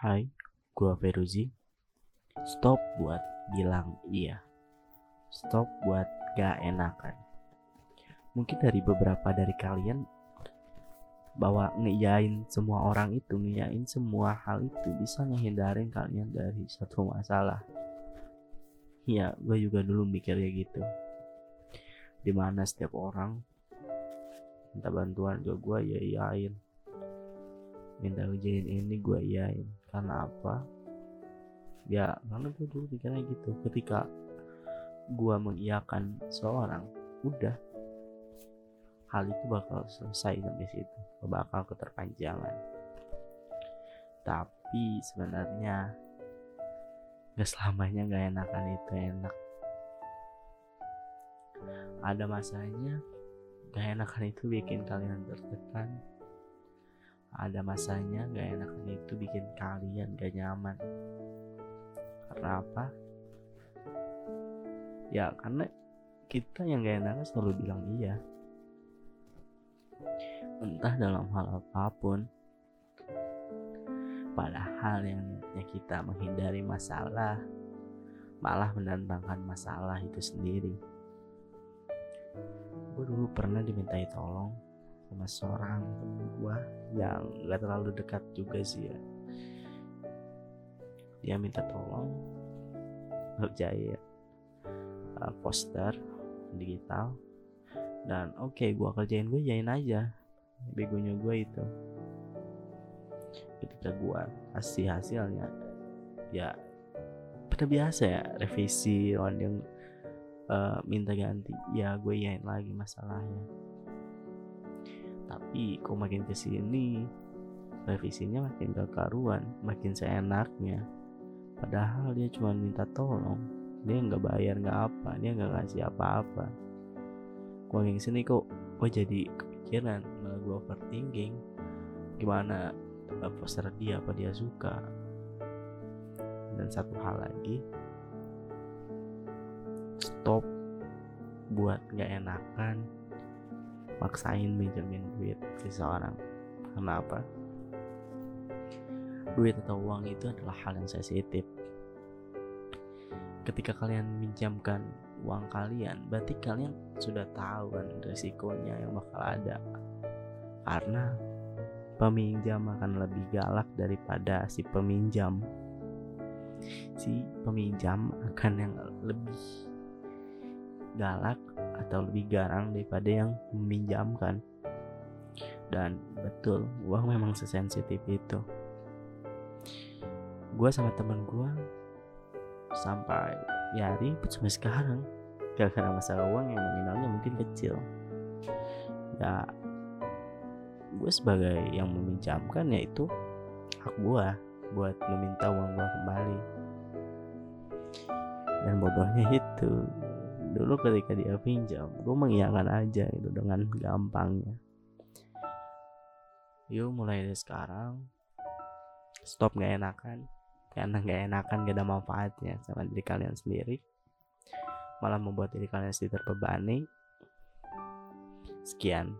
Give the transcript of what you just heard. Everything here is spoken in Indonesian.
Hai, gua Feruzi. Stop buat bilang iya. Stop buat gak enakan. Mungkin dari beberapa dari kalian bahwa ngeyain semua orang itu, ngeyain semua hal itu bisa ngehindarin kalian dari satu masalah. Ya, gue juga dulu mikirnya gitu. Di mana setiap orang minta bantuan ke gue ya iyain minta ujian ini gue iyain. Karena apa? Ya karena gue dulu pikirnya gitu. Ketika gue mengiyakan seorang udah hal itu bakal selesai sampai situ. Bakal keterpanjangan. Tapi sebenarnya gak selamanya gak enakan itu enak. Ada masanya gak enakan itu bikin kalian tertekan ada masanya gak enakan itu bikin kalian gak nyaman. Karena apa? Ya karena kita yang gak enakan selalu bilang iya. Entah dalam hal apa pun. Padahal yang niatnya kita menghindari masalah malah mendatangkan masalah itu sendiri. Gue dulu pernah dimintai tolong sama seorang temen gue yang gak terlalu dekat juga sih ya. Dia minta tolong ngerjain uh, poster digital. Dan oke okay, gue kerjain gue jain aja begonya gue itu. Ketika gue kasih hasilnya ya pada biasa ya revisi orang yang uh, minta ganti ya gue yain lagi masalahnya tapi kok makin ke sini revisinya makin gak karuan makin seenaknya. Padahal dia cuma minta tolong. Dia nggak bayar nggak apa dia nggak kasih apa-apa. Gue makin ke sini kok gue jadi kepikiran malah gue overthinking. Gimana poster dia apa dia suka. Dan satu hal lagi stop buat nggak enakan maksain minjemin duit seseorang. Kenapa? Duit atau uang itu adalah hal yang sensitif. Ketika kalian minjamkan uang kalian berarti kalian sudah tahu kan resikonya yang bakal ada. Karena peminjam akan lebih galak daripada si peminjam. Si peminjam akan yang lebih galak atau lebih garang daripada yang meminjamkan. Dan betul uang memang sesensitif itu. Gue sama temen gue sampai ya ribut sampai sekarang. Gara-gara masalah uang yang nominalnya mungkin kecil. Ya gue sebagai yang meminjamkan yaitu hak gue buat meminta uang gue kembali. Dan bodohnya itu dulu ketika dia pinjam gue mengiyakan aja itu dengan gampangnya. Yuk mulai dari sekarang. Stop gak enakan. Karena gak enakan gak ada manfaatnya sama diri kalian sendiri. Malah membuat diri kalian sendiri terbebani sekian